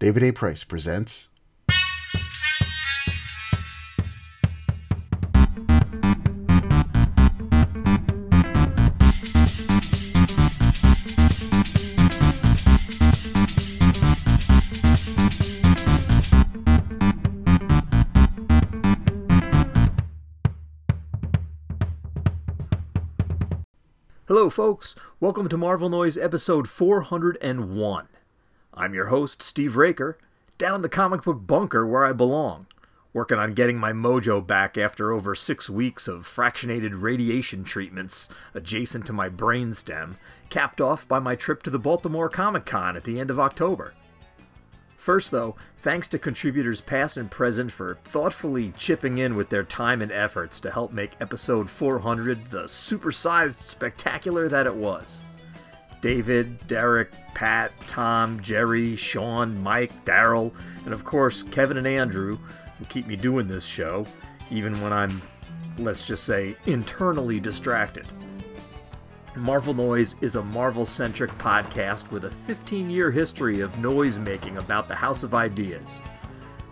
David A. Price presents. Hello, folks. Welcome to Marvel Noise episode 401. I'm your host, Steve Raker, down in the comic book bunker where I belong, working on getting my mojo back after over six weeks of fractionated radiation treatments adjacent to my brainstem, capped off by my trip to the Baltimore Comic Con at the end of October. First, though, thanks to contributors past and present for thoughtfully chipping in with their time and efforts to help make episode 400 the supersized spectacular that it was. David, Derek, Pat, Tom, Jerry, Sean, Mike, Daryl, and of course Kevin and Andrew, who keep me doing this show, even when I'm, let's just say, internally distracted. Marvel Noise is a Marvel centric podcast with a 15 year history of noise making about the House of Ideas.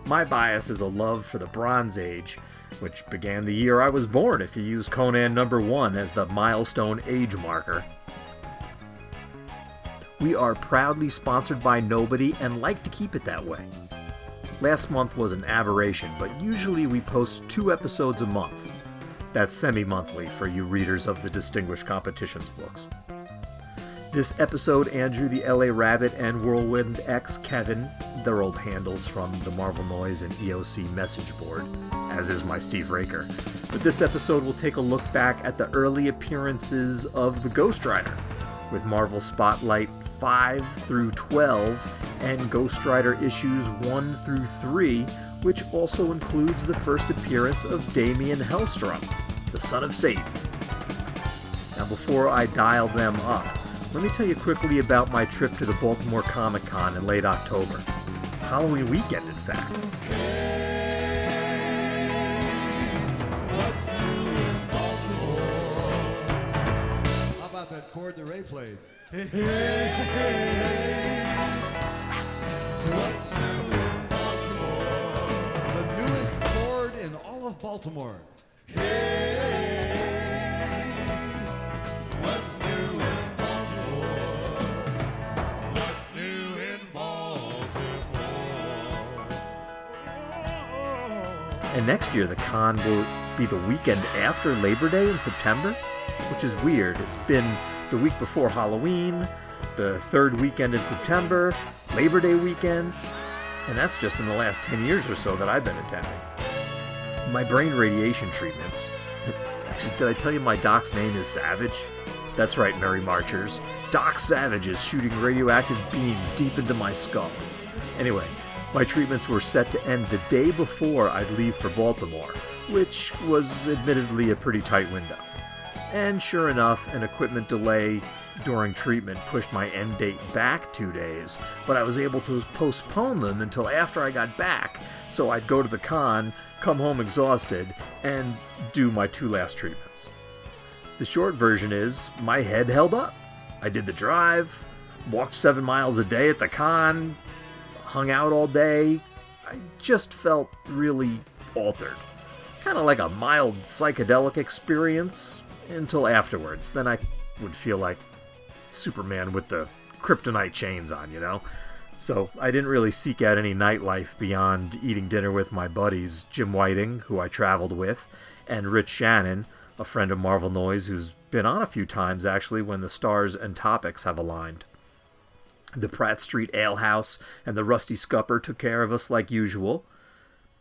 My bias is a love for the Bronze Age, which began the year I was born if you use Conan number 1 as the milestone age marker. We are proudly sponsored by nobody and like to keep it that way. Last month was an aberration, but usually we post two episodes a month. That's semi monthly for you readers of the Distinguished Competitions books. This episode, Andrew the LA Rabbit and Whirlwind X Kevin, their old handles from the Marvel Noise and EOC message board, as is my Steve Raker. But this episode will take a look back at the early appearances of the Ghost Rider, with Marvel Spotlight 5 through 12 and Ghost Rider issues 1 through 3 which also includes the first appearance of Damien Hellstrom, the son of Satan. Now, before I dial them up, let me tell you quickly about my trip to the Baltimore Comic Con in late October. Halloween weekend, in fact. New in? How about that chord that Ray played? What's new in Baltimore? The newest chord in all of Baltimore. Hey! What's new in Baltimore? What's new in Baltimore? And next year, the con will be the weekend after Labor Day in September, which is weird. It's been the week before Halloween, the third weekend in September, Labor Day weekend, and that's just in the last 10 years or so that I've been attending. My brain radiation treatments. Actually, did I tell you my doc's name is Savage? That's right, Merry Marchers. Doc Savage is shooting radioactive beams deep into my skull. Anyway, my treatments were set to end the day before I'd leave for Baltimore, which was admittedly a pretty tight window. And sure enough, an equipment delay during treatment pushed my end date back two days, but I was able to postpone them until after I got back, so I'd go to the con, come home exhausted, and do my two last treatments. The short version is my head held up. I did the drive, walked seven miles a day at the con, hung out all day. I just felt really altered. Kind of like a mild psychedelic experience until afterwards. Then I would feel like Superman with the kryptonite chains on, you know? So I didn't really seek out any nightlife beyond eating dinner with my buddies, Jim Whiting, who I traveled with, and Rich Shannon, a friend of Marvel Noise who's been on a few times actually when the stars and topics have aligned. The Pratt Street Ale House and the Rusty Scupper took care of us like usual.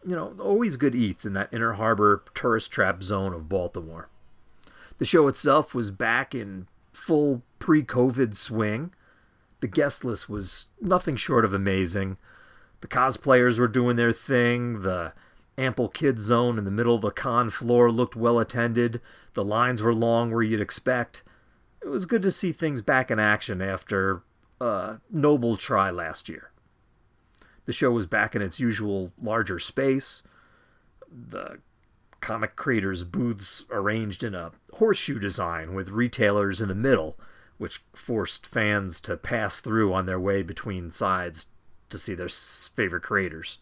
You know, always good eats in that inner harbor tourist trap zone of Baltimore. The show itself was back in full pre COVID swing. The guest list was nothing short of amazing. The cosplayers were doing their thing. The ample kid zone in the middle of the con floor looked well attended. The lines were long where you'd expect. It was good to see things back in action after a noble try last year. The show was back in its usual larger space. The comic creators' booths arranged in a horseshoe design with retailers in the middle, which forced fans to pass through on their way between sides to see their favorite creators.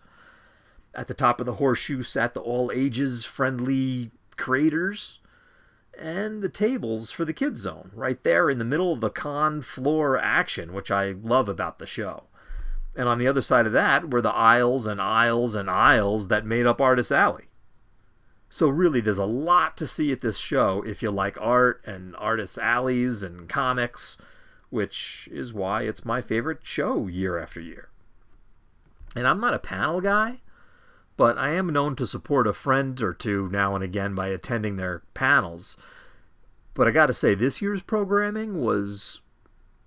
At the top of the horseshoe sat the all ages friendly creators and the tables for the kids zone right there in the middle of the con floor action which i love about the show and on the other side of that were the aisles and aisles and aisles that made up artist alley so really there's a lot to see at this show if you like art and artist alleys and comics which is why it's my favorite show year after year and i'm not a panel guy but I am known to support a friend or two now and again by attending their panels. But I gotta say, this year's programming was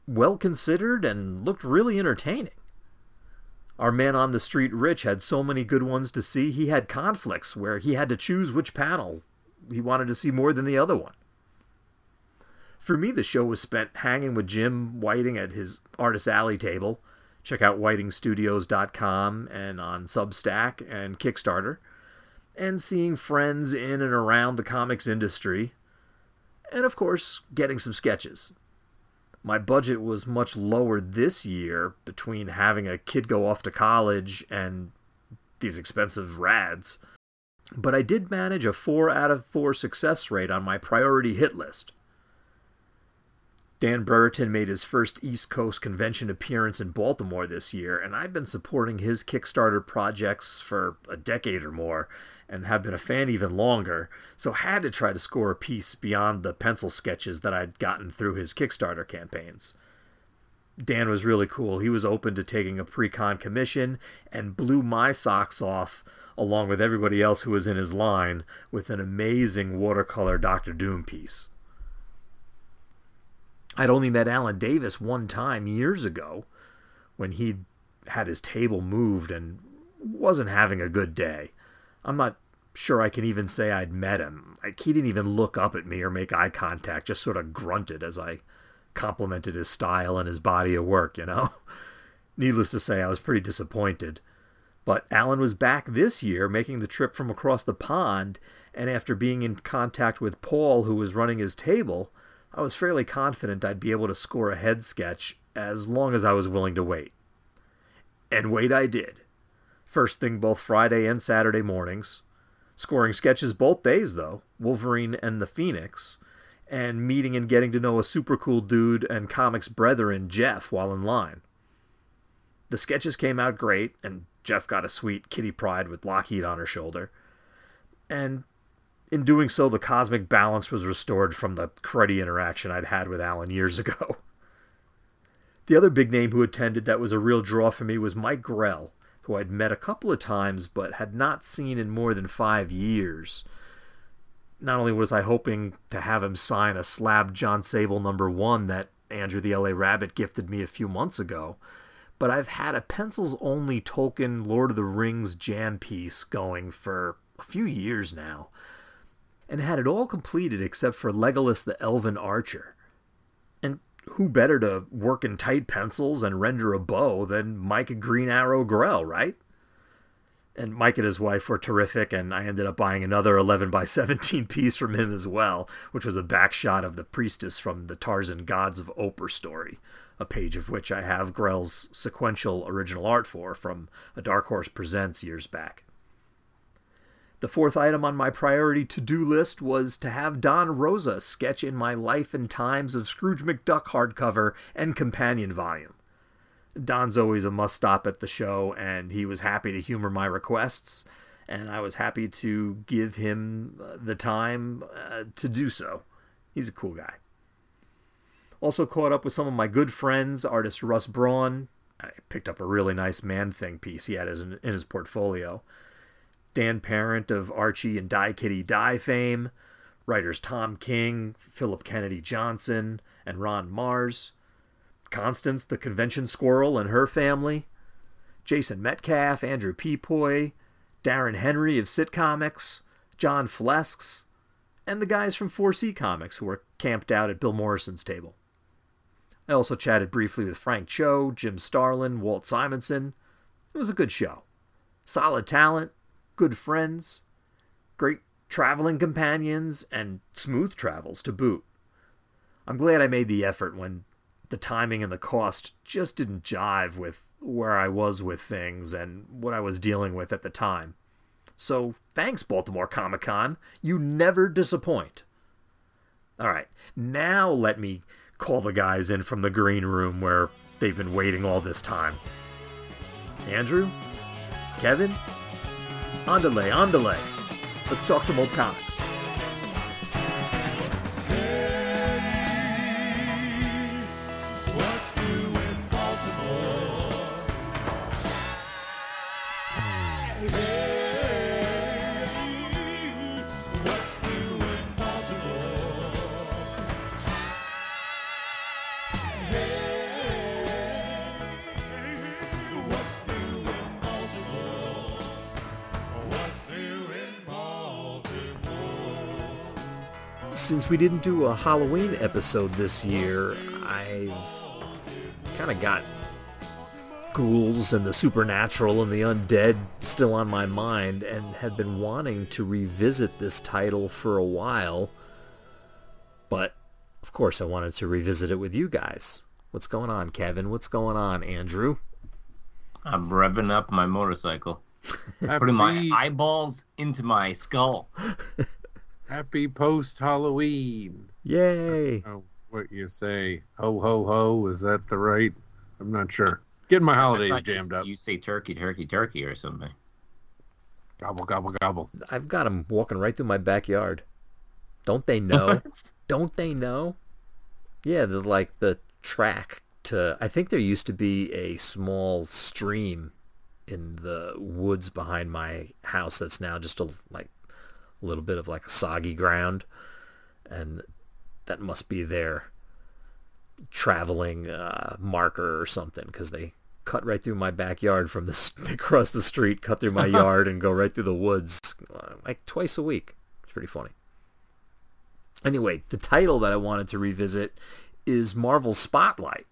well considered and looked really entertaining. Our man on the street, Rich, had so many good ones to see, he had conflicts where he had to choose which panel he wanted to see more than the other one. For me, the show was spent hanging with Jim Whiting at his Artist Alley table Check out whitingstudios.com and on Substack and Kickstarter. And seeing friends in and around the comics industry. And of course, getting some sketches. My budget was much lower this year between having a kid go off to college and these expensive rads. But I did manage a 4 out of 4 success rate on my priority hit list. Dan Brereton made his first East Coast convention appearance in Baltimore this year, and I've been supporting his Kickstarter projects for a decade or more and have been a fan even longer, so had to try to score a piece beyond the pencil sketches that I'd gotten through his Kickstarter campaigns. Dan was really cool. He was open to taking a pre-con commission and blew my socks off along with everybody else who was in his line with an amazing watercolor Doctor Doom piece. I'd only met Alan Davis one time years ago when he'd had his table moved and wasn't having a good day. I'm not sure I can even say I'd met him. Like, he didn't even look up at me or make eye contact, just sort of grunted as I complimented his style and his body of work, you know? Needless to say, I was pretty disappointed. But Alan was back this year making the trip from across the pond, and after being in contact with Paul, who was running his table, I was fairly confident I'd be able to score a head sketch as long as I was willing to wait. And wait I did. First thing both Friday and Saturday mornings. Scoring sketches both days, though Wolverine and the Phoenix, and meeting and getting to know a super cool dude and comics brethren, Jeff, while in line. The sketches came out great, and Jeff got a sweet Kitty Pryde with Lockheed on her shoulder. And in doing so, the cosmic balance was restored from the cruddy interaction I'd had with Alan years ago. The other big name who attended that was a real draw for me was Mike Grell, who I'd met a couple of times but had not seen in more than five years. Not only was I hoping to have him sign a slab Jon Sable number one that Andrew the LA Rabbit gifted me a few months ago, but I've had a pencils only Tolkien Lord of the Rings jam piece going for a few years now and had it all completed except for Legolas the Elven Archer. Who better to work in tight pencils and render a bow than Mike Green Arrow Grell, right? And Mike and his wife were terrific, and I ended up buying another 11 by 17 piece from him as well, which was a back shot of the priestess from the Tarzan Gods of Opar story, a page of which I have Grell's sequential original art for from a Dark Horse Presents years back. The fourth item on my priority to do list was to have Don Rosa sketch in my Life and Times of Scrooge McDuck hardcover and companion volume. Don's always a must stop at the show, and he was happy to humor my requests, and I was happy to give him uh, the time uh, to do so. He's a cool guy. Also caught up with some of my good friends, artist Russ Braun. I picked up a really nice Man Thing piece he had in his portfolio. Dan Parent of Archie and Die Kitty Die fame, writers Tom King, Philip Kennedy Johnson, and Ron Marz, Constance the Convention Squirrel and her family, Jason Metcalf, Andrew Pepoy, Darren Henry of Sitcomics, John Fleskes, and the guys from 4C Comics who were camped out at Bill Morrison's table. I also chatted briefly with Frank Cho, Jim Starlin, Walt Simonson. It was a good show. Solid talent, good friends, great traveling companions, and smooth travels to boot. I'm glad I made the effort when the timing and the cost just didn't jive with where I was with things and what I was dealing with at the time. So thanks, Baltimore Comic Con. You never disappoint. All right, now let me call the guys in from the green room where they've been waiting all this time. Andrew? Kevin? Andale, andale. Let's talk some old comics. Didn't do a Halloween episode this year, I've kind of got ghouls and the supernatural and the undead still on my mind and have been wanting to revisit this title for a while. But, of course, I wanted to revisit it with you guys. What's going on, Kevin? What's going on, Andrew? I'm revving up my motorcycle, putting my eyeballs into my skull. happy post Halloween. Yay! What you say? Ho ho ho! Is that the right? I'm not sure. Getting my holidays thought you- jammed up. You say turkey, turkey, turkey, or something. Gobble gobble gobble. I've got them walking right through my backyard. Don't they know? Don't they know? Yeah, the like the track to I think there used to be a small stream in the woods behind my house that's now just a like a little bit of like a soggy ground and that must be their traveling uh, marker or something because they cut right through my backyard from the s- they cross the street cut through my yard and go right through the woods uh, like twice a week it's pretty funny Anyway, the title that I wanted to revisit is Marvel Spotlight.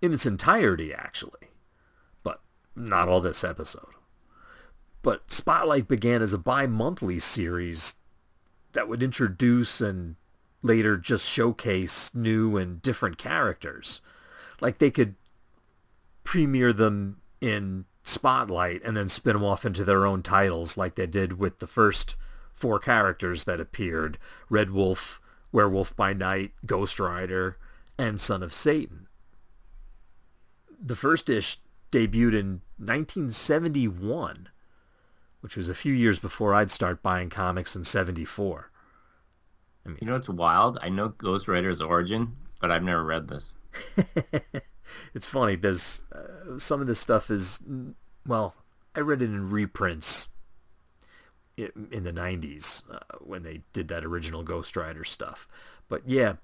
In its entirety, actually. But not all this episode. But Spotlight began as a bi-monthly series that would introduce and later just showcase new and different characters. Like they could premiere them in Spotlight and then spin them off into their own titles like they did with the first four characters that appeared Red Wolf, Werewolf by Night, Ghost Rider, and Son of Satan. The first ish debuted in 1971, which was a few years before I'd start buying comics in 74. You know what's wild? I know Ghost Rider's origin, but I've never read this. it's funny. There's uh, some of this stuff is well, I read it in reprints in the '90s uh, when they did that original Ghost Rider stuff. But yeah,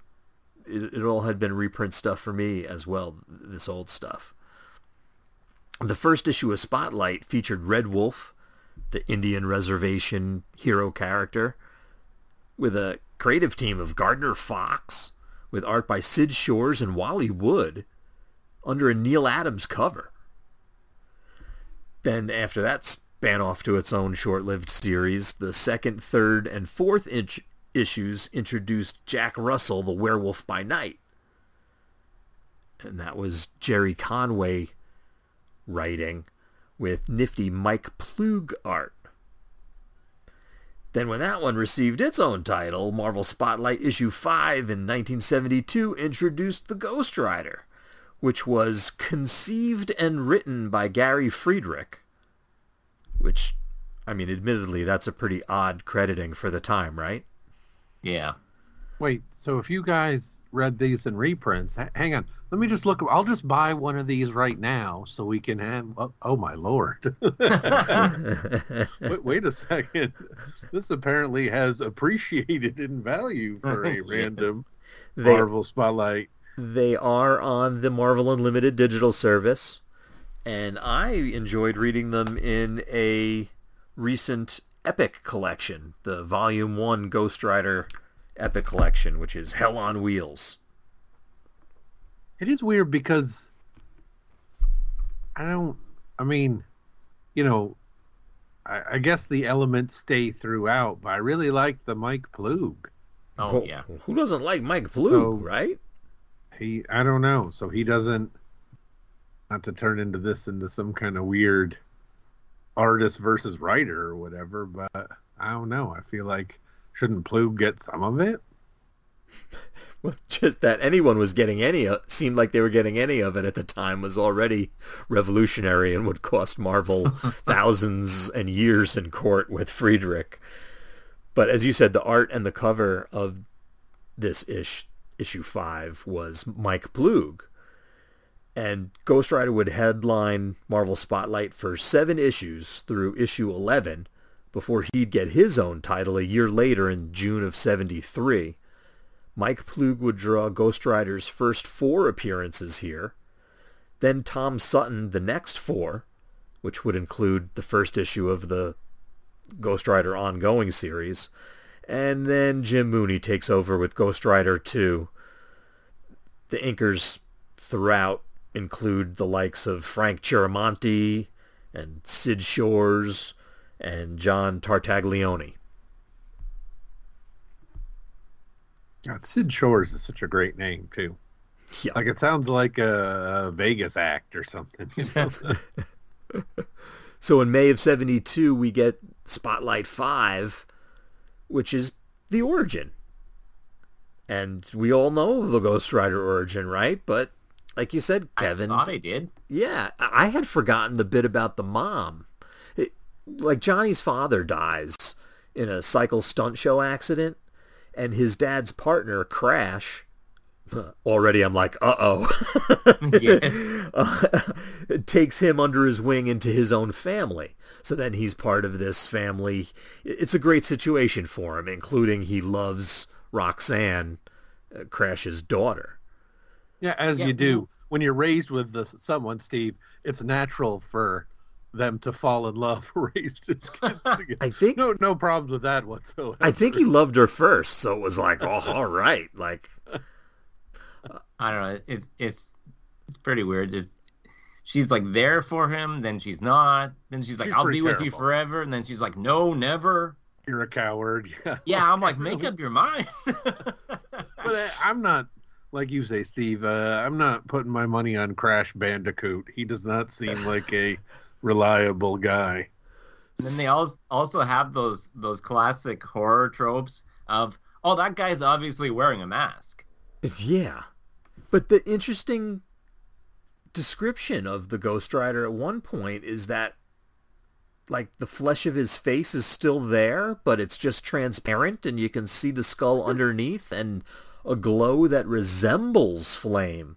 it, it all had been reprint stuff for me as well. This old stuff. The first issue of Spotlight featured Red Wolf, the Indian reservation hero character, with a creative team of Gardner Fox, with art by Sid Shores and Wally Wood, under a Neal Adams cover. Then after that span off to its own short-lived series, the second, third, and fourth inch issues introduced Jack Russell, the Werewolf by Night. And that was Gerry Conway writing with nifty Mike Ploog art. Then when that one received its own title, Marvel Spotlight issue 5 in 1972 introduced the Ghost Rider, which was conceived and written by Gary Friedrich, which, I mean, admittedly, that's a pretty odd crediting for the time, right? Yeah. Wait, so if you guys read these in reprints, h- hang on. Let me just look. I'll just buy one of these right now so we can have. Oh, oh my lord! wait, wait a second. This apparently has appreciated in value for a Yes. random They, Marvel Spotlight. they are on the Marvel Unlimited digital service, and I enjoyed reading them in a recent Epic collection, the Volume 1 Ghost Rider Epic collection, which is Hell on Wheels. It is weird because I don't. I mean, you know, I, I guess the elements stay throughout, but I really like the Mike Ploog. Oh Who- yeah. Who doesn't like Mike Ploog, So- right? he I don't know. So he doesn't not to turn into this into some kind of weird artist versus writer or whatever, but I don't know. I feel like shouldn't Ploog get some of it? Well, just that anyone was getting any of, seemed like they were getting any of it at the time was already revolutionary and would cost Marvel thousands and years in court with Friedrich. But as you said, the art and the cover of this ish issue five was Mike Ploog. And Ghost Rider would headline Marvel Spotlight for seven issues through issue 11 before he'd get his own title a year later in June of 73. Mike Ploog would draw Ghost Rider's first four appearances here. Then Tom Sutton the next four, which would include the first issue of the Ghost Rider ongoing series. And then Jim Mooney takes over with Ghost Rider 2. The inkers throughout include the likes of Frank Chiaramonte and Sid Shores and John Tartaglione. God, Sid Shores is such a great name too. Yeah. Like it sounds like a Vegas act or something. You know? so in May of 72 we get Spotlight 5 which is the origin. And we all know the Ghost Rider origin, right? But like you said, Kevin. I thought I did. Yeah, I had forgotten the bit about the mom. It, like Johnny's father dies in a cycle stunt show accident, and his dad's partner Crash. Already, I'm like, uh oh. Yes. uh, takes him under his wing into his own family. So then he's part of this family. It's a great situation for him, including he loves Roxanne, uh, Crash's daughter. Yeah, as Yeah. you do when you're raised with the, someone, Steve. It's natural for them to fall in love, raised as kids together. I think No, no problems with that whatsoever. I think he loved her first, so it was like, oh, all right, like I don't know. It's it's it's pretty weird. It's, she's like there for him, then she's not. Then she's like, She's "I'll pretty be with you forever," and then she's like, "No, never." you're a coward. Yeah, Yeah, I'm like, make up your mind. But I, I'm not like you say, Steve. Uh, I'm not putting my money on Crash Bandicoot. He does not seem like a reliable guy. And then they also also have those those classic horror tropes of, "Oh, that guy's obviously wearing a mask." Yeah. But the interesting description of the Ghost Rider at one point is that like the flesh of his face is still there, but it's just transparent and you can see the skull underneath and a glow that resembles flame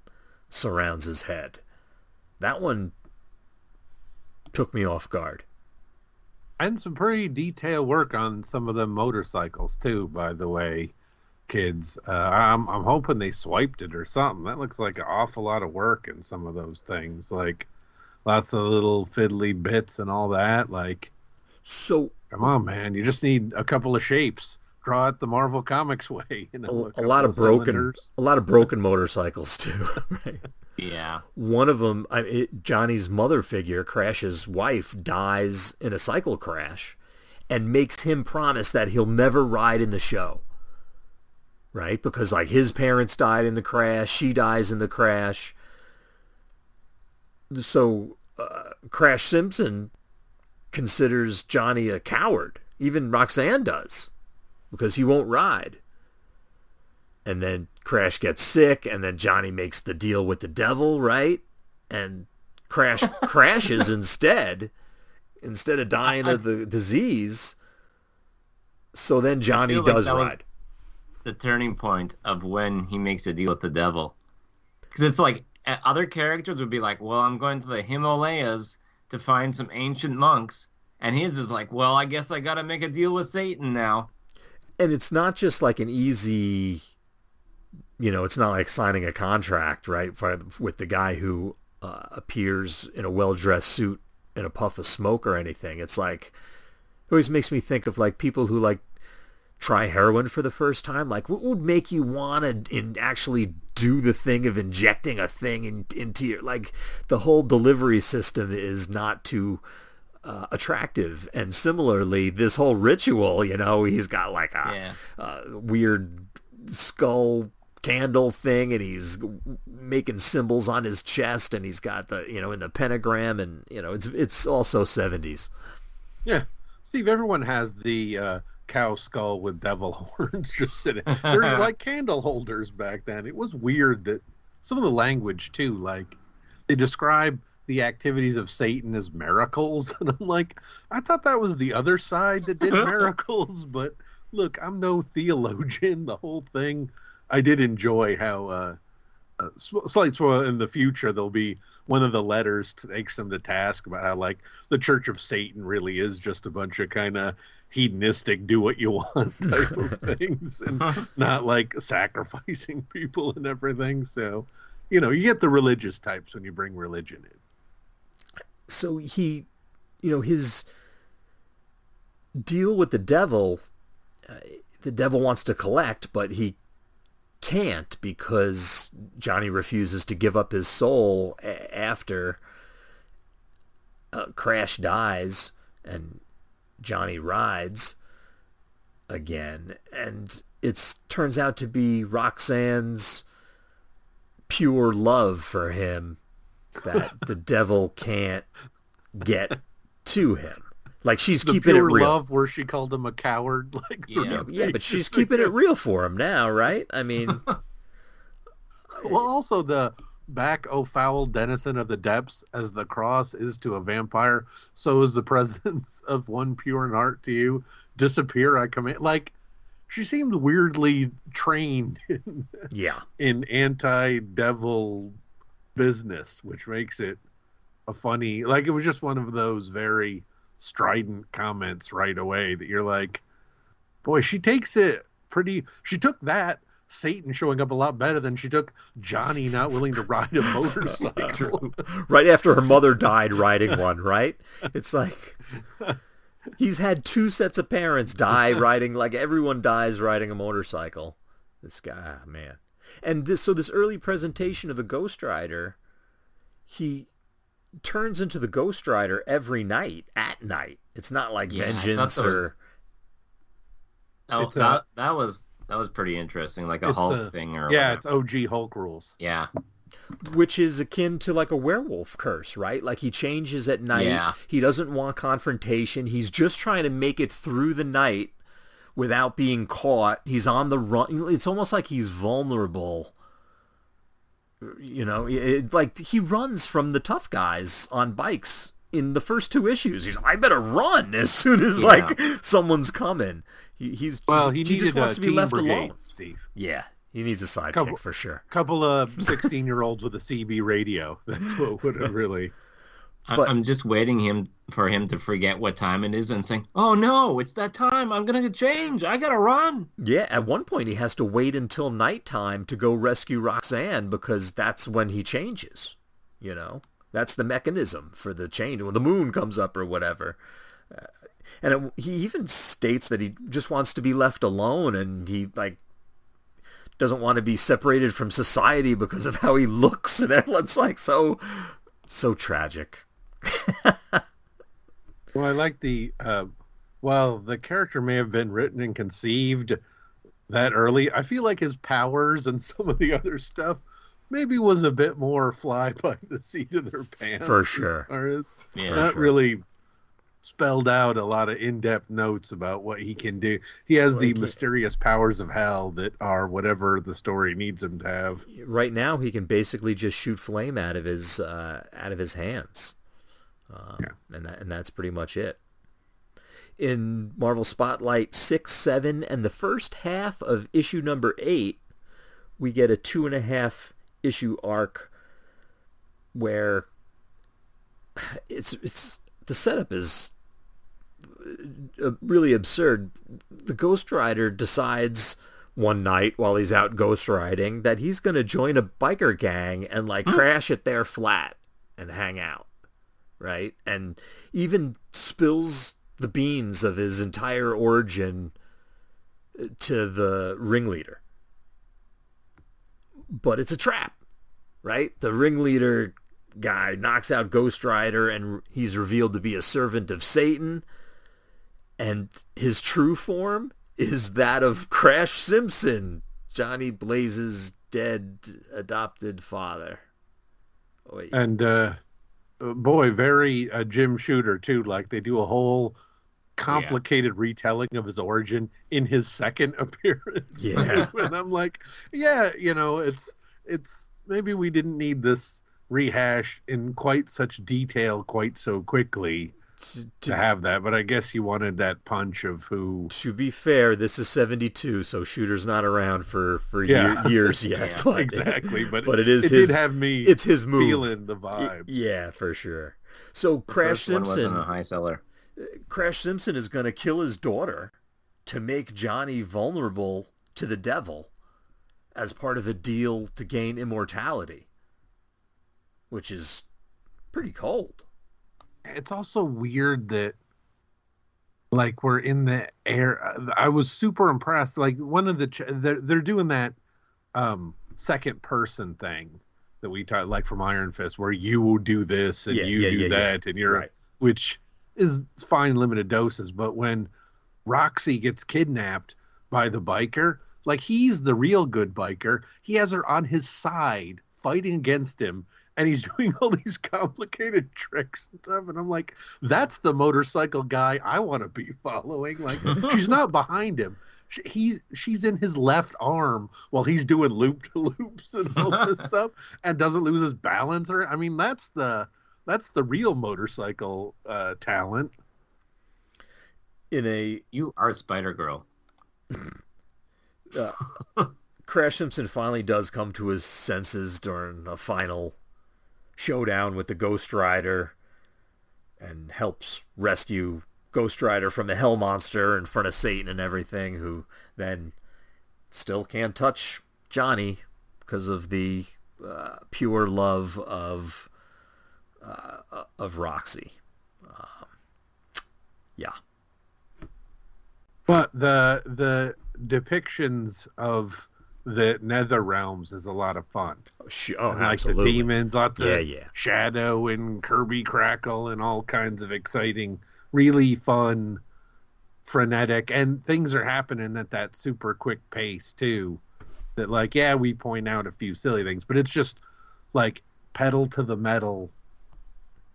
surrounds his head. That one took me off guard. And some pretty detailed work on some of the motorcycles too. By the way, kids, uh, I'm I'm hoping they swiped it or something. That looks like an awful lot of work in some of those things. Like lots of little fiddly bits and all that. Like, So come on, man, you just need a couple of shapes. Draw it the Marvel Comics way. You know, a, a couple lot of broken cylinders. a lot of broken motorcycles too. right? Yeah. One of them, I, it, Johnny's mother figure, Crash's wife, dies in a cycle crash and makes him promise that he'll never ride in the show. Right? Because like his parents died in the crash, she dies in the crash. So uh, Crash Simpson considers Johnny a coward. Even Roxanne does. Because he won't ride. And then Crash gets sick, and then Johnny makes the deal with the devil, right? And Crash crashes instead, instead of dying of the disease. So then Johnny like does ride. the turning point of when he makes a deal with the devil. Because it's like uh, other characters would be like, "Well, I'm going to the Himalayas to find some ancient monks," and his is like, "Well, I guess I got to make a deal with Satan now." And it's not just like an easy, you know, it's not like signing a contract, right, for, with the guy who uh, appears in a well-dressed suit and a puff of smoke or anything. It's like, it always makes me think of like people who like try heroin for the first time. Like, what would make you want to in, actually do the thing of injecting a thing in, into your, like, the whole delivery system is not too uh, attractive. And similarly, this whole ritual, you know, he's got like a, Yeah. uh, weird skull candle thing and he's making symbols on his chest and he's got the you know in the pentagram and you know it's it's also 70s Yeah, Steve. Everyone has the uh, cow skull with devil horns just sitting. They're like candle holders back then. It was weird that some of the language too, like they describe the activities of Satan as miracles, and I'm like, I thought that was the other side that did miracles, but look, I'm no theologian. The whole thing, I did enjoy how. Uh, uh, slight spoil in the future there'll be one of the letters takes them to task about how like the church of satan really is just a bunch of kind of hedonistic do what you want type of things and not like sacrificing people and everything so you know you get the religious types when you bring religion in so he you know his deal with the devil uh, the devil wants to collect but he can't because Johnny refuses to give up his soul a- after uh, Crash dies and Johnny rides again. And it turns out to be Roxanne's pure love for him that the devil can't get to him like she's the keeping it pure real love where she called him a coward like Yeah. yeah, but she's keeping it real for him now, right? I mean, Well, also the back, oh foul denizen of the depths, as the cross is to a vampire, so is the presence of one pure in heart to you. Disappear, I command. Like, she seemed weirdly trained in, yeah, in anti-devil business, which makes it a funny. Like, it was just one of those very strident comments right away that you're like, boy, she takes it pretty. She took that. Satan showing up a lot better than she took Johnny not willing to ride a motorcycle. right after her mother died riding one, right? It's like he's had two sets of parents die riding like everyone dies riding a motorcycle. This guy, ah, man. And this so this early presentation of the Ghost Rider, he turns into the Ghost Rider every night at night. It's not like Yeah, vengeance or oh, was- That, It's a- that, that was that was pretty interesting, like a It's Hulk a- thing or yeah, whatever. it's OG Hulk rules. yeah. which is akin to like a werewolf curse, right? Like he changes at night. Yeah. He doesn't want confrontation. He's just trying to make it through the night without being caught. He's on the run. It's almost like he's vulnerable. You know, it, like he runs from the tough guys on bikes in the first two issues. He's I better run as soon as Yeah. like someone's coming. He, he's Well, he, just wants a to be left brigade, alone. Steve. Yeah, he needs a sidekick Couple- for sure. Couple of sixteen-year-olds with a CB radio. That's what would have really. But- I'm just waiting him for him to forget what time it is and saying, "Oh no, it's that time. I'm gonna change. I gotta run." Yeah, at one point he has to wait until nighttime to go rescue Roxanne because that's when he changes. You know, that's the mechanism for the change when the moon comes up or whatever. Uh, and it, he even states that he just wants to be left alone and he like doesn't want to be separated from society because of how he looks and it's like so so tragic. Well, I like the. Uh, well, the character may have been written and conceived that early. I feel like his powers and some of the other stuff maybe was a bit more fly by the seat of their pants. For as sure. far as Yeah. not sure. really spelled out a lot of in-depth notes about what he can do. He has Well, the he mysterious powers of hell that are whatever the story needs him to have. right now he can basically just shoot flame out of his uh, out of his hands, um, Yeah. and that, and that's pretty much it. In Marvel Spotlight six, seven, and the first half of issue number eight, we get a two and a half issue arc where it's it's the setup is uh, really absurd. The Ghost Rider decides one night while he's out ghost riding that he's going to join a biker gang and like crash at their flat and hang out, right? And even spills the beans of his entire origin uh, to the ringleader. But it's a trap, right? The ringleader guy knocks out Ghost Rider and he's revealed to be a servant of Satan and his true form is that of Crash Simpson Johnny Blaze's dead adopted father. Wait. And uh, boy, very uh, Jim Shooter too. Like they do a whole complicated retelling of his origin in his second appearance. Yeah. and I'm like, yeah, you know, it's it's maybe we didn't need this rehash in quite such detail quite so quickly to, to have that, but I guess he wanted that punch of who. to be fair, this is 72, so Shooter's not around for, for Yeah. year, years yet. Yeah, but- Exactly, but, but it is it his, did have me it's his move. feeling the Y- vibes. Yeah, for sure. So Crash First one wasn't Simpson, a high seller. Uh, Crash Simpson is going to kill his daughter to make Johnny vulnerable to the devil as part of a deal to gain immortality, which is pretty cold. It's also weird that like we're in the air i was super impressed like one of the ch- they're, they're doing that um second person thing that we taught like from iron fist where you will do this and Yeah, you yeah, do yeah. that and you're Right. which is fine limited doses but when roxy gets kidnapped by the biker like he's the real good biker he has her on his side fighting against him and he's doing all these complicated tricks and stuff and i'm like that's the motorcycle guy i want to be following. Like she's not behind him. She- he she's in his left arm while he's doing loop to loops and all this stuff and doesn't lose his balance or i mean that's the that's the real motorcycle uh talent. In a You are Spider Girl. uh, Crash Simpson finally does come to his senses during a final showdown with the Ghost Rider and helps rescue Ghost Rider from the Hell Monster in front of Satan and everything, who then still can't touch Johnny because of the uh, pure love of uh, of Roxy. Um, yeah. But the the depictions of the nether realms is a lot of fun. Oh, oh And, like the demons, lots Yeah, of yeah. shadow and Kirby crackle and all kinds of exciting, really fun, frenetic, and things are happening at that super quick pace too. That like, yeah, we point out a few silly things, but it's just like pedal to the metal,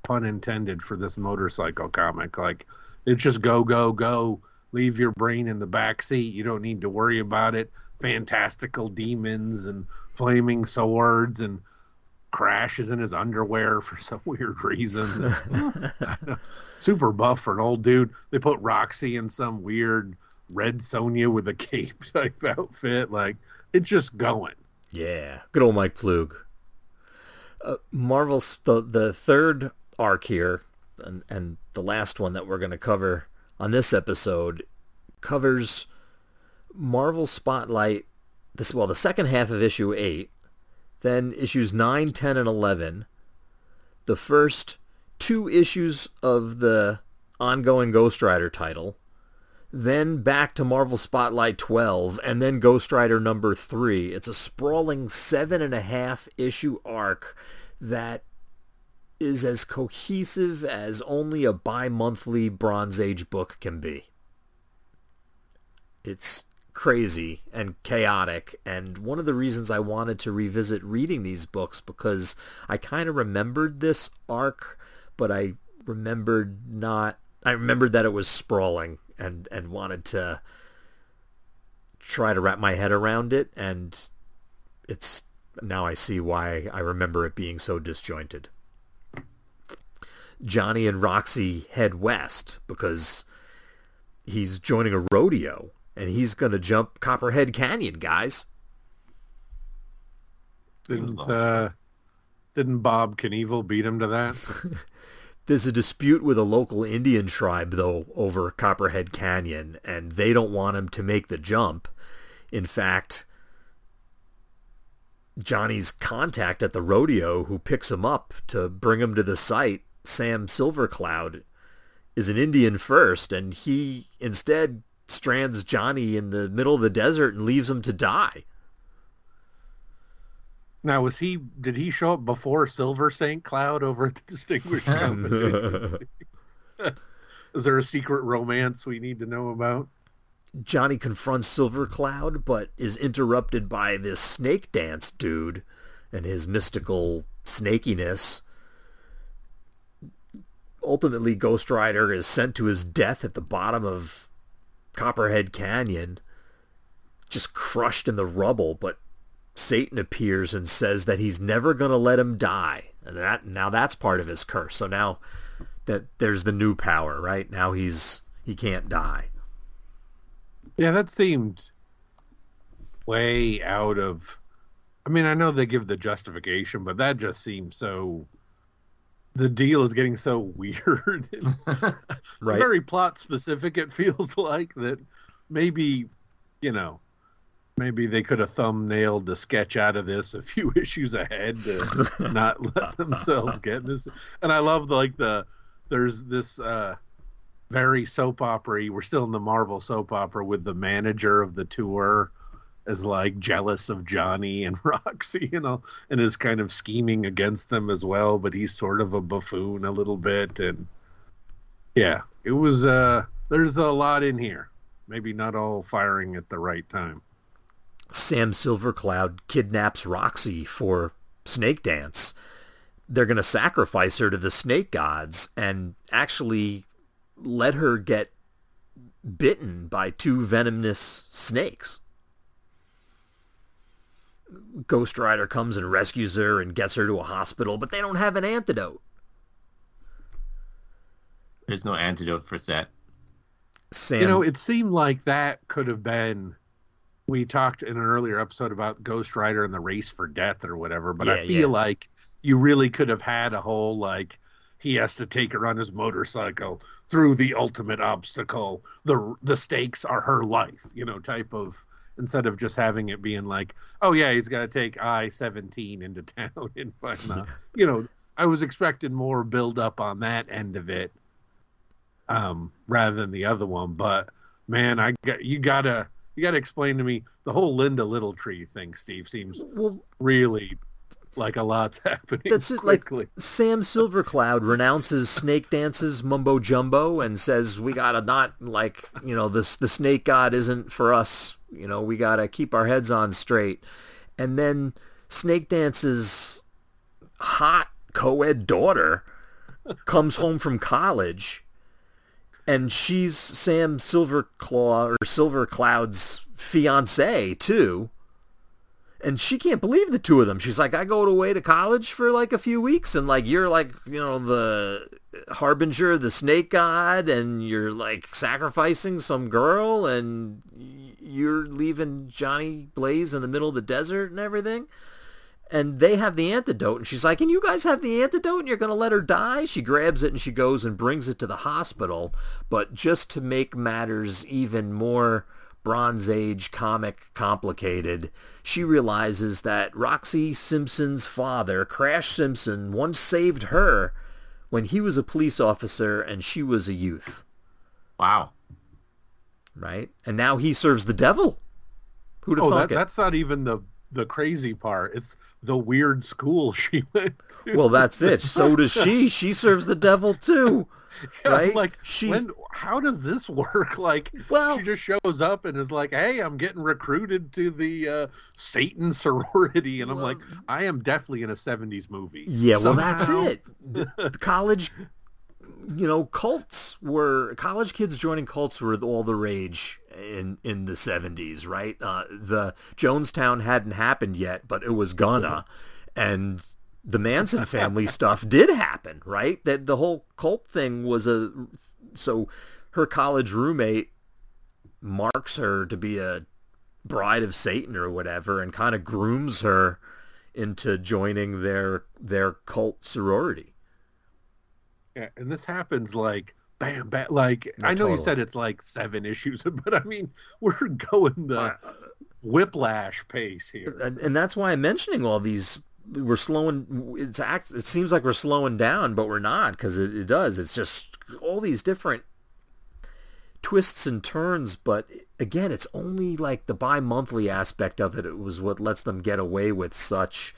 pun intended for this motorcycle comic. Like, it's just go go go. Leave your brain in the back seat. You don't need to worry about it. Fantastical demons and flaming swords and Crash is in his underwear for some weird reason. Super buff for an old dude. They put Roxy in some weird red Sonja with a cape type outfit. Like it's just going. Yeah, good old Mike Ploog. Uh, Marvel's the the third arc here, and and the last one that we're going to cover on this episode covers Marvel Spotlight. This well, the second half of issue eight, then issues 9, 10, and eleven. The first two issues of the ongoing Ghost Rider title, then back to Marvel Spotlight 12, and then Ghost Rider number 3. It's a sprawling seven and a half issue arc that is as cohesive as only a bi-monthly Bronze Age book can be. It's crazy and chaotic and one of the reasons I wanted to revisit reading these books because I kind of remembered this arc but I remembered not I remembered that it was sprawling and and wanted to try to wrap my head around it and it's now I see why I remember it being so disjointed. Johnny and Roxy head west because he's joining a rodeo and he's going to jump Copperhead Canyon, guys. Didn't uh, didn't Bob Knievel beat him to that? There's a dispute with a local Indian tribe, though, over Copperhead Canyon, and they don't want him to make the jump. In fact, Johnny's contact at the rodeo, who picks him up to bring him to the site, Sam Silvercloud, is an Indian first, and he instead strands Johnny in the middle of the desert and leaves him to die. Now was he? Did he show up before Silver Saint Cloud over at the Distinguished Competition? Is there a secret romance we need to know about? Johnny confronts Silver Cloud, but is interrupted by this snake dance dude and his mystical snakiness. Ultimately, Ghost Rider is sent to his death at the bottom of Copperhead Canyon, just crushed in the rubble, but Satan appears and says that he's never going to let him die. And that now that's part of his curse. So now that there's the new power, right? Now he's he can't die. Yeah, that seemed way out of. I mean, I know they give the justification, but that just seems so. The deal is getting so weird, Right. very plot specific. It feels like that maybe, you know, maybe they could have thumbnailed the sketch out of this a few issues ahead to not let themselves get this. And I love like the there's this uh very soap opera. We're still in the Marvel soap opera with the manager of the tour as like jealous of Johnny and Roxy, you know, and is kind of scheming against them as well, but he's sort of a buffoon a little bit and yeah, it was uh there's a lot in here. Maybe not all firing at the right time. Sam Silvercloud kidnaps Roxy for Snake Dance. They're going to sacrifice her to the snake gods and actually let her get bitten by two venomous snakes. Ghost Rider comes and rescues her and gets her to a hospital, but they don't have an antidote. There's no antidote for Set. Sam, You know, it seemed like that could have been. We talked in an earlier episode about Ghost Rider and the race for death or whatever, but Yeah, I feel yeah. like you really could have had a whole like he has to take her on his motorcycle through the ultimate obstacle. The the stakes are her life, you know, type of instead of just having it being like, oh yeah, he's got to take I seventeen into town and whatnot. You know, I was expecting more build up on that end of it, um, rather than the other one. But man, I got you gotta you gotta explain to me the whole Linda Littletree thing. Steve seems well, really like a lot's happening. That's just like. Sam Silvercloud renounces Snake Dance's mumbo jumbo and says we gotta not like you know this the snake god isn't for us. You know we gotta keep our heads on straight. And then Snake Dance's hot co-ed daughter comes home from college, and she's Sam Silverclaw or Silvercloud's fiance too and she can't believe the two of them. She's like, I go away to college for like a few weeks, and like you're like, you know, the harbinger, the snake god, and you're like sacrificing some girl, and you're leaving Johnny Blaze in the middle of the desert and everything. And they have the antidote, and she's like, and you guys have the antidote, and you're gonna let her die? She grabs it and she goes and brings it to the hospital, but just to make matters even more Bronze Age comic complicated, she realizes that Roxy Simpson's father, Crash Simpson, once saved her when he was a police officer and she was a youth, Wow. right? And now he serves the devil. Who'd have Oh, thunk that, it? that's not even the the crazy part. It's the weird school she went to. Well, that's it. So does she. She serves the devil too. Yeah, right? Like, She- when? How does this work? Like, Well- she just shows up and is like, "Hey, I'm getting recruited to the uh, Satan sorority," and I'm like, "I am definitely in a '70s movie." Yeah, well, that's it. The, the college, you know, cults were college kids joining cults were all the rage in in the seventies, right? Uh, the Jonestown hadn't happened yet, but it was gonna, and the Manson family stuff did happen, right? That the whole cult thing was a so her college roommate marks her to be a bride of Satan or whatever, and kind of grooms her into joining their their cult sorority. Yeah, and this happens like bam, bam. Like No, I know you said it's like seven issues, but I mean we're going the uh, whiplash pace here. and, and that's why I'm mentioning all these. We're slowing. It's act. It seems like we're slowing down, but we're not because it, it does. It's just all these different twists and turns. But again, it's only like the bi-monthly aspect of it. It was what lets them get away with such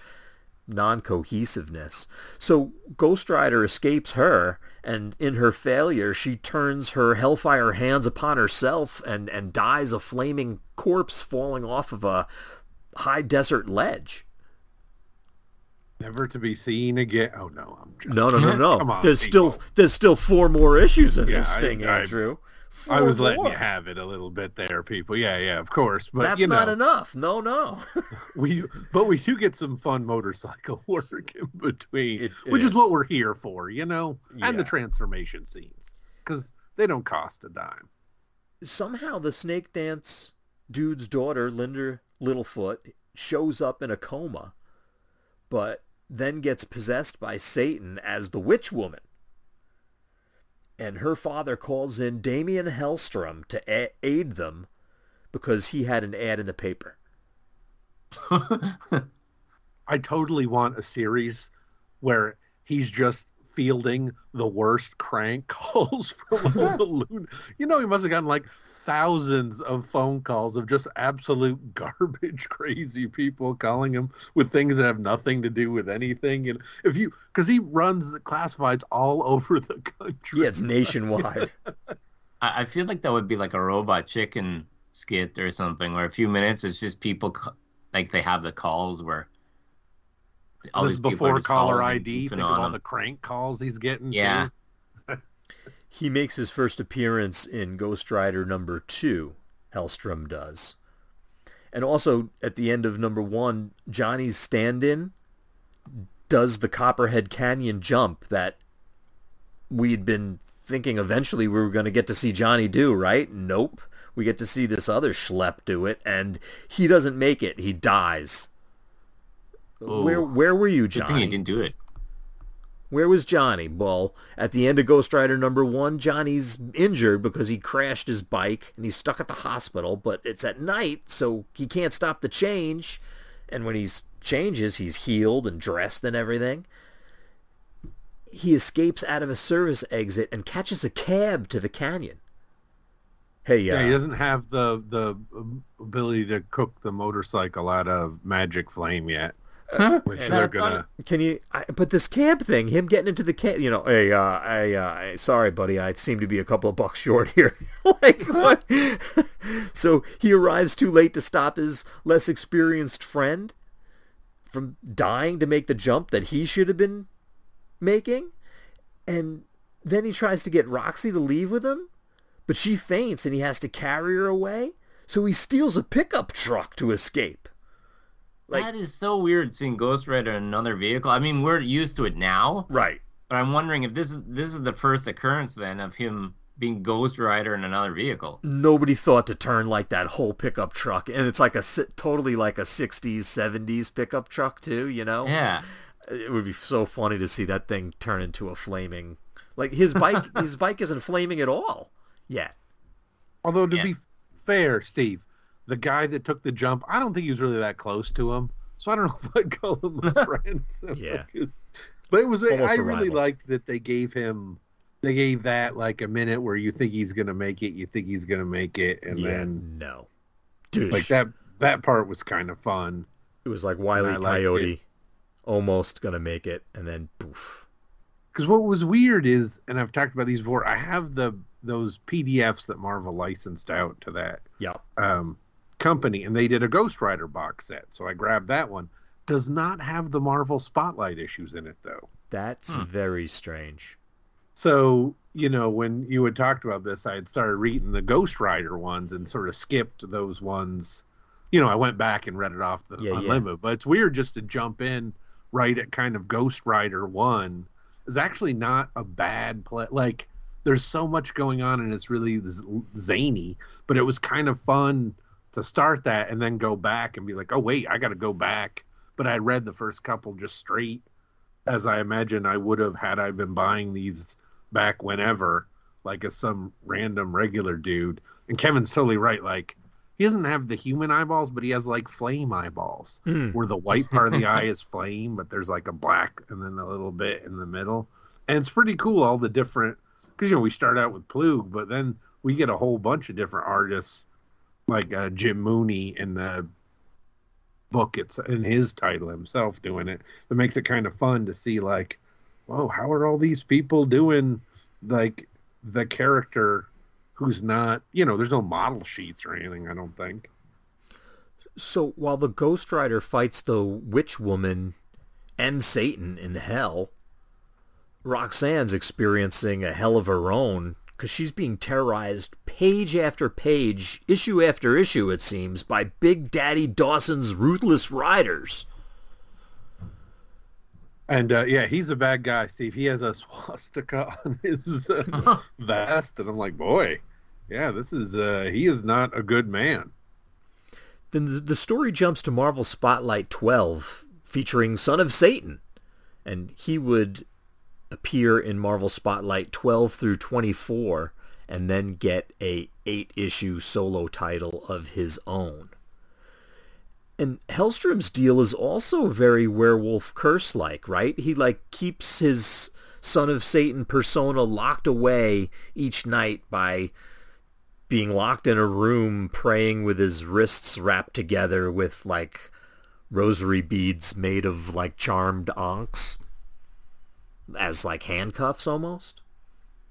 non-cohesiveness. So Ghost Rider escapes her, and in her failure, she turns her hellfire hands upon herself and, and dies a flaming corpse falling off of a high desert ledge. Never to be seen again. Oh no, I'm just No, no, no, no. Come on, there's people. still there's still four more issues in Yeah, this I- thing, I- Andrew. I Four was letting you have it a little bit there, people. Yeah, yeah, of course. But That's you know, not enough. No, no. we but we do get some fun motorcycle work in between, It which is. is. what we're here for, you know, and the transformation scenes because they don't cost a dime. somehow the snake dance dude's daughter, Linda Littlefoot, shows up in a coma, but then gets possessed by Satan as the witch woman. And her father calls in Damien Hellstrom to a- aid them because he had an ad in the paper. I totally want a series where he's just fielding the worst crank calls from all the loon. You know, he must have gotten like thousands of phone calls of just absolute garbage, crazy people calling him with things that have nothing to do with anything. And if you, because he runs the classifieds all over the country. Yeah, it's nationwide. I, I feel like that would be like a robot chicken skit or something, where a few minutes it's just people like they have the calls where. All this is these people are before caller ID. Think of all him. the crank calls he's getting. Yeah. He makes his first appearance in Ghost Rider number two, Hellstrom does. And also, at the end of number one, Johnny's stand-in does the Copperhead Canyon jump that we'd been thinking eventually we were going to get to see Johnny do, right? Nope. We get to see this other schlep do it, and he doesn't make it. He dies. Where Ooh. where were you, Johnny? Good thing Johnny? he didn't do it. Where was Johnny? Well, at the end of Ghost Rider number one, Johnny's injured because he crashed his bike and he's stuck at the hospital, but it's at night, so he can't stop the change. And when he changes, he's healed and dressed and everything. He escapes out of a service exit and catches a cab to the canyon. Hey, uh, Yeah, he doesn't have the the ability to cook the motorcycle out of magic flame yet, which Yeah, they're I gonna. Can you? I, but this camp thing, him getting into the camp, you know, hey, uh, I, uh, sorry, buddy, I seem to be a couple of bucks short here. like what? so he arrives too late to stop his less experienced friend from dying to make the jump that he should have been making, and then he tries to get Roxy to leave with him, but she faints and he has to carry her away. So he steals a pickup truck to escape. Like- that is so weird seeing Ghost Rider in another vehicle. I mean, we're used to it now, Right. but I'm wondering if this is this is the first occurrence then of him being Ghost Rider in another vehicle. nobody thought to turn like that whole pickup truck and it's like a totally like a 60s 70s pickup truck too you know Yeah. it would be so funny to see that thing turn into a flaming like his bike his bike isn't flaming at all yet Although to Yeah. be fair, Steve, the guy that took the jump, I don't think he was really that close to him, so I don't know if I'd call him a friend. so Yeah. it's- But it was. Almost I really liked that they gave him. They gave that like a minute where you think he's gonna make it, you think he's gonna make it, and yeah then no dude like that. That part was kind of fun. it was like Wile I liked Coyote almost gonna make it and then poof Because what was weird is, and I've talked about these before. I have the those PDFs that Marvel licensed out to that yeah um, company, and they did a Ghost Rider box set. So I grabbed that one. Does not have the Marvel Spotlight issues in it though. that's Hmm. very strange So you know when you had talked about this, I had started reading the Ghost Rider ones and sort of skipped those ones. You know, I went back and read it off the Yeah, yeah. Unlimited, but it's weird just to jump in right at kind of Ghost Rider one. Is actually not a bad play. Like there's so much going on and it's really z- zany, but it was kind of fun to start that and then go back and be like, oh wait, I got to go back. But I read the first couple just straight, as I imagine I would have had I been buying these back whenever, like as some random regular dude. And Kevin's totally right. Like he doesn't have the human eyeballs, but he has like flame eyeballs, Hmm. where the white part of the eye is flame, but there's like a black and then a little bit in the middle. And it's pretty cool all the different because you know we start out with Ploog, but then we get a whole bunch of different artists like uh, Jim Mooney in the book it's in his title himself doing it. It makes it kind of fun to see like, whoa, how are all these people doing like the character who's not you know, there's no model sheets or anything, I don't think. So while the Ghost Rider fights the witch woman and Satan in hell, Roxanne's experiencing a hell of her own because she's being terrorized page after page, issue after issue, it seems, by Big Daddy Dawson's ruthless riders. And uh, yeah, he's a bad guy, Steve. He has a swastika on his uh, vest, and I'm like, boy, yeah, this is uh, he is not a good man. Then the story jumps to Marvel Spotlight 12, featuring Son of Satan, and he would appear in Marvel Spotlight 12 through 24 and then get a 8-issue solo title of his own. And Hellstrom's deal is also very werewolf curse like, right? He like keeps his son of Satan persona locked away each night by being locked in a room praying with his wrists wrapped together with like rosary beads made of like charmed ankhs as like handcuffs almost.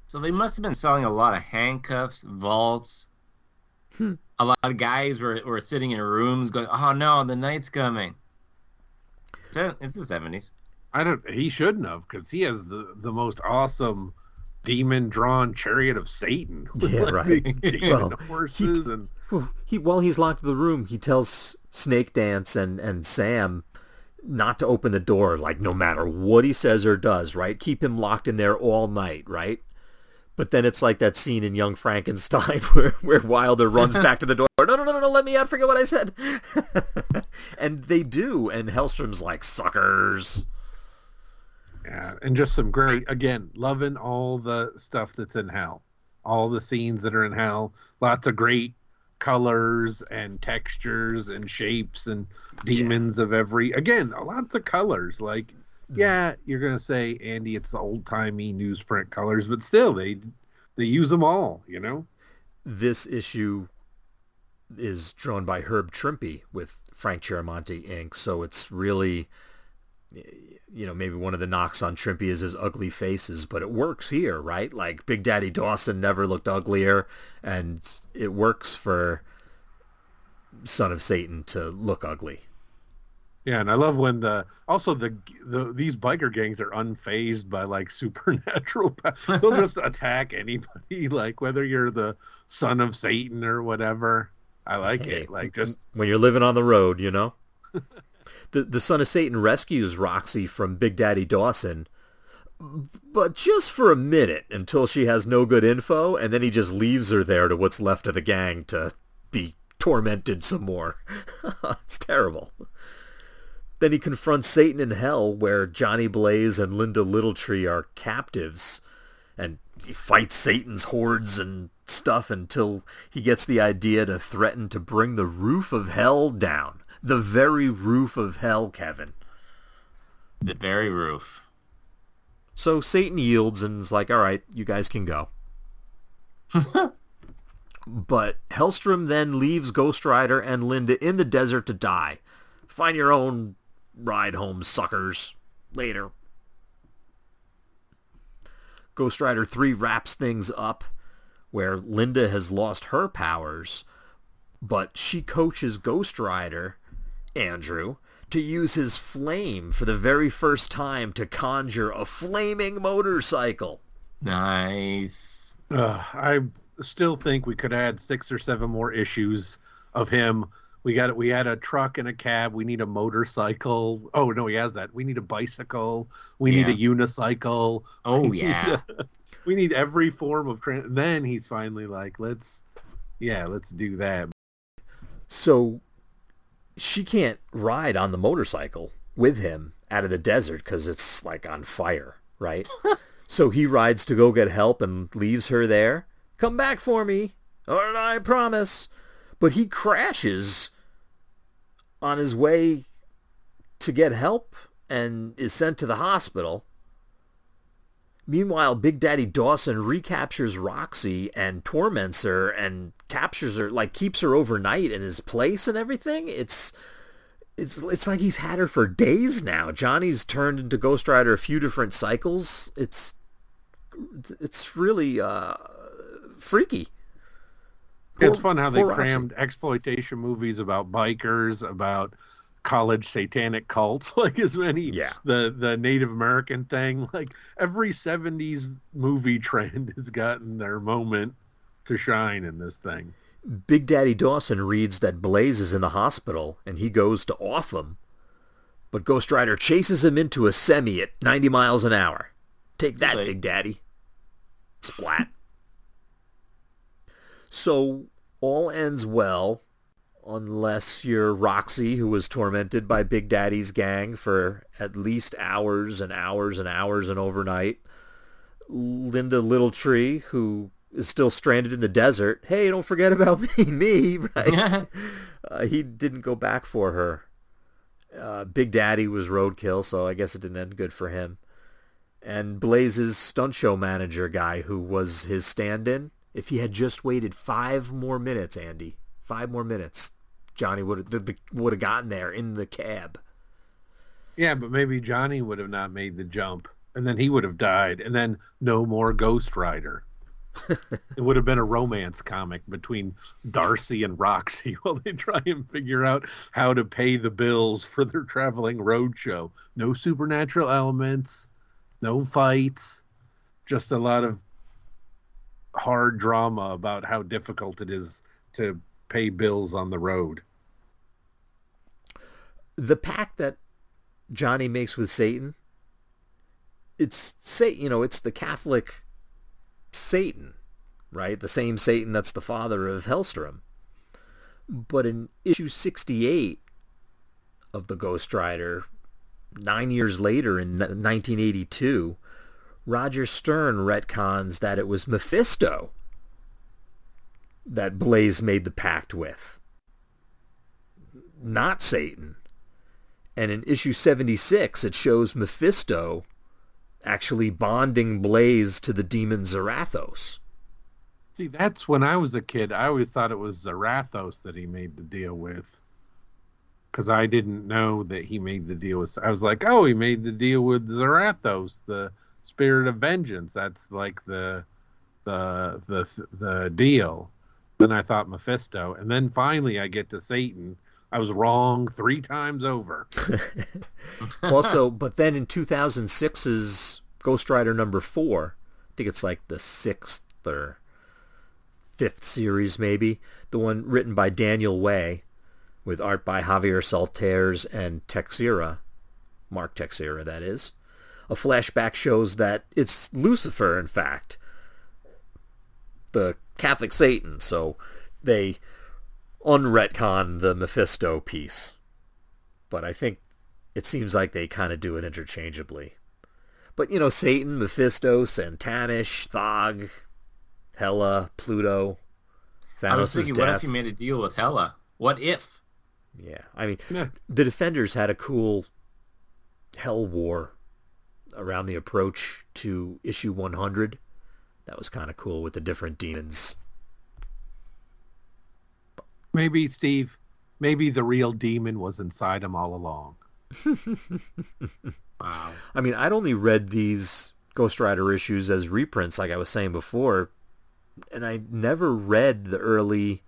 So they must have been selling a lot of handcuffs, vaults. Hmm. A lot of guys were, were sitting in rooms going, "Oh no, the night's coming." It's the seventies. I don't. He shouldn't have because he has the the most awesome demon drawn chariot of Satan. Yeah, Like, right. Well, horses and Well, he while he's locked in the room, he tells Snake Dance and and Sam not to open the door, like no matter what he says or does, right? Keep him locked in there all night, right? But then it's like that scene in Young Frankenstein where, where Wilder runs back to the door. No, no, no, no, no, let me out. Forget what I said. and they do. And Hellstrom's like, suckers. Yeah, and just some great again, loving all the stuff that's in hell. All the scenes that are in hell. Lots of great colors and textures and shapes and demons of every again, lots of colors. Like mm. yeah, you're gonna say, Andy, it's the old timey newsprint colors, but still they they use them all, you know? This issue is drawn by Herb Trimpe with Frank Chiaramonte ink, so it's really you know, maybe one of the knocks on Trimpe is his ugly faces, but it works here, right? Like Big Daddy Dawson never looked uglier, and it works for Son of Satan to look ugly. Yeah, and I love when the also the the these biker gangs are unfazed by like supernatural. They'll just attack anybody, like whether you're the son of Satan or whatever. I like Hey, it. Like just when you're living on the road, you know. The the Son of Satan rescues Roxy from Big Daddy Dawson, but just for a minute until she has no good info, and then he just leaves her there to what's left of the gang to be tormented some more. it's terrible. Then he confronts Satan in hell, where Johnny Blaze and Linda Littletree are captives, and he fights Satan's hordes and stuff until he gets the idea to threaten to bring the roof of hell down. The very roof of hell, Kevin. The very roof. So Satan yields and is like, all right, you guys can go. but Hellstrom then leaves Ghost Rider and Linda in the desert to die. Find your own ride home, suckers. Later. Ghost Rider 3 wraps things up where Linda has lost her powers, but she coaches Ghost Rider, Andrew, to use his flame for the very first time to conjure a flaming motorcycle. Nice. uh, I still think we could add six or seven more issues of him. We got it. we had a truck and a cab. We need a motorcycle. Oh no, he has that. We need a bicycle. We need a unicycle. Oh yeah. we need every form of trans. Then he's finally like, let's, yeah, let's do that. So she can't ride on the motorcycle with him out of the desert because it's like on fire, right? so he rides to go get help and leaves her there. Come back for me, or I promise. But he crashes on his way to get help and is sent to the hospital. Meanwhile, Big Daddy Dawson recaptures Roxy and torments her and captures her, like keeps her overnight in his place and everything. It's it's it's like he's had her for days now. Johnny's turned into Ghost Rider a few different cycles. It's it's really uh, freaky. it's fun how they poor Roxy. crammed exploitation movies about bikers, about college satanic cults, like as many Yeah. the the Native American thing. Like every '70s movie trend has gotten their moment to shine in this thing. Big Daddy Dawson reads that Blaze is in the hospital and he goes to off him. But Ghost Rider chases him into a semi at 90 miles an hour. Take that, Right. Big Daddy. Splat. So all ends well unless you're Roxy, who was tormented by Big Daddy's gang for at least hours and hours and hours and overnight. Linda Littletree, who is still stranded in the desert. Hey, don't forget about me, me, right? uh, he didn't go back for her. Uh, Big Daddy was roadkill, so I guess it didn't end good for him. And Blaze's stunt show manager guy, who was his stand-in, if he had just waited five more minutes, Andy, five more minutes, Johnny would have would have gotten there in the cab. Yeah, but maybe Johnny would have not made the jump, and then he would have died, and then no more Ghost Rider. it would have been a romance comic between Darcy and Roxy while they try and figure out how to pay the bills for their traveling roadshow. No supernatural elements, no fights, just a lot of hard drama about how difficult it is to pay bills on the road. the pact that Johnny makes with Satan, it's say you know it's the Catholic Satan, right? The same Satan that's the father of Hellstrom. But in issue sixty-eight of the Ghost Rider, nine years later in 1982, Roger Stern retcons that it was Mephisto that Blaze made the pact with, not Satan. And in issue 76, it shows Mephisto actually bonding Blaze to the demon Zarathos. See, that's when I was a kid. I always thought it was Zarathos that he made the deal with. Because I didn't know that he made the deal with. I was like, oh, he made the deal with Zarathos, the spirit of vengeance. That's like the, the, the, the deal. Then I thought Mephisto, and then finally I get to Satan. I was wrong three times over. also, but then in 2006's Ghost Rider number four, I think it's like the sixth or fifth series maybe, the one written by Daniel Way with art by Javier Saltares and Texeira, Mark Texeira that is. A flashback shows that it's Lucifer, in fact, the Catholic Satan, so they unretcon the Mephisto piece. But I think it seems like they kind of do it interchangeably. But, you know, Satan, Mephisto, Satannish, Thog, Hela, Pluto, Thanos' I was thinking, what if you made a deal with Hela? What if? Yeah, I mean, Yeah. the Defenders had a cool Hell War around the approach to issue 100. That was kind of cool with the different demons. Maybe, Steve, maybe the real demon was inside him all along. Wow. I mean, I'd only read these Ghost Rider issues as reprints, like I was saying before, and I never read the early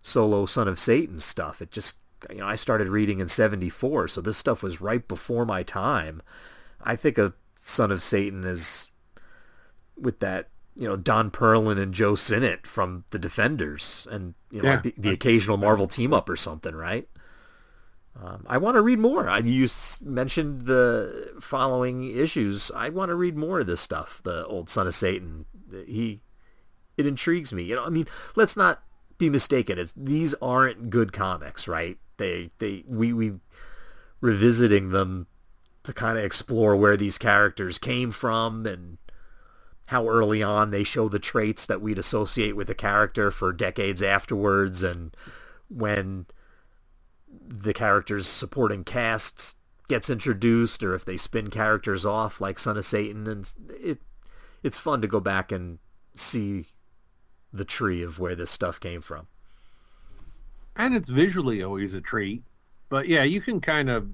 solo Son of Satan stuff. It just, you know, I started reading in 74, so this stuff was right before my time. I think of Son of Satan as with that, you know, Don Perlin and Joe Sinnott from the Defenders and, you know, Yeah. like the, the occasional Marvel team up or something, right? Um, I want to read more. I, you mentioned the following issues. I want to read more of this stuff. The old Son of Satan. He, it intrigues me. You know, I mean, let's not be mistaken. It's, these aren't good comics, right? They, they, we, we revisiting them to kind of explore where these characters came from and how early on they show the traits that we'd associate with the character for decades afterwards and when the character's supporting cast gets introduced or if they spin characters off like Son of Satan and it it's fun to go back and see the tree of where this stuff came from. And it's visually always a treat. But yeah, you can kind of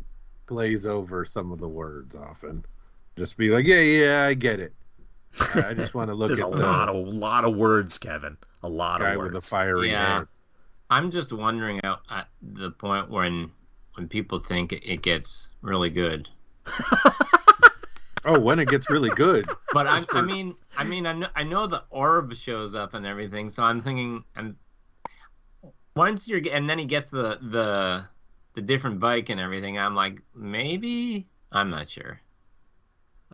glaze over some of the words often. Just be like, yeah, yeah, I get it. I I just want to look There's at a the lot of lot of words, Kevin. A lot guy of with the words. fiery Yeah. hands. I'm just wondering at, at the point when when people think it gets really good. Oh, when it gets really good. But I, for- I mean, I mean, I know, I know the orb shows up and everything, so I'm thinking, and once you're, and then he gets the the the different bike and everything. I'm like, maybe I'm not sure.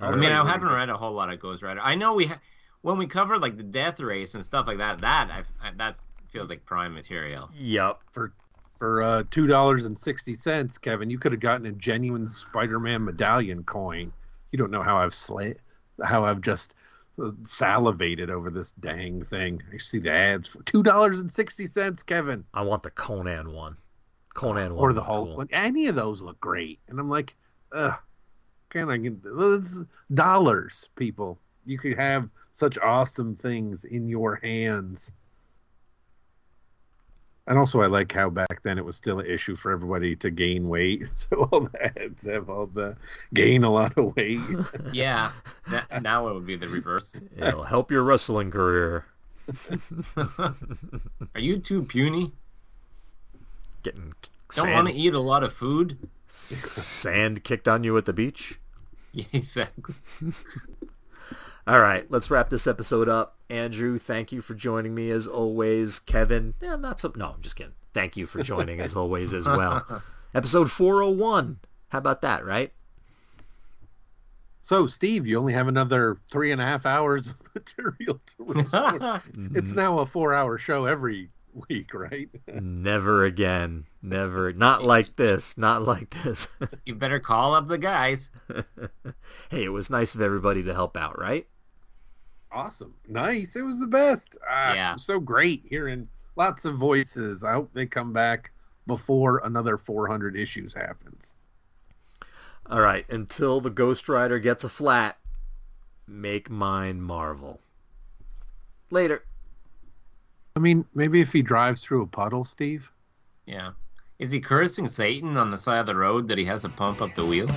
All I mean, I haven't read a whole lot of Ghost Rider. I know we ha- when we covered like the Death Race and stuff like that. That I, I that feels like prime material. Yep. for for uh, two dollars and sixty cents, Kevin, you could have gotten a genuine Spider-Man medallion coin. You don't know how I've sla- how I've just uh, salivated over this dang thing. I see the ads for two dollars and sixty cents, Kevin, I want the Conan one. Conan one. or the looked Hulk cool. one. Any of those look great, and I'm like, ugh, can I get it's dollars, people? You could have such awesome things in your hands. And also, I like how back then it was still an issue for everybody to gain weight. So all the ads have all the gain a lot of weight. Yeah, that, now it would be the reverse. It'll help your wrestling career. Are you too puny? Getting Don't sand, want to eat a lot of food? sand kicked on you at the beach. Yeah, exactly. All right, let's wrap this episode up. Andrew, thank you for joining me as always. Kevin, yeah, not so. No, I'm just kidding. Thank you for joining as always as well. Episode 401. How about that, right? So, Steve, you only have another three and a half hours of material to record. it's now a four-hour show every week, right? Never again. Never. Not like this. Not like this. you better call up the guys. hey, it was nice of everybody to help out, right? Awesome, nice. It was the best. Ah, Yeah. so great hearing lots of voices. I hope they come back before another 400 issues happens. All right, until the Ghost Rider gets a flat, make mine Marvel. Later. I mean, maybe if he drives through a puddle, Steve. Yeah. Is he cursing Satan on the side of the road that he has to pump up the wheel?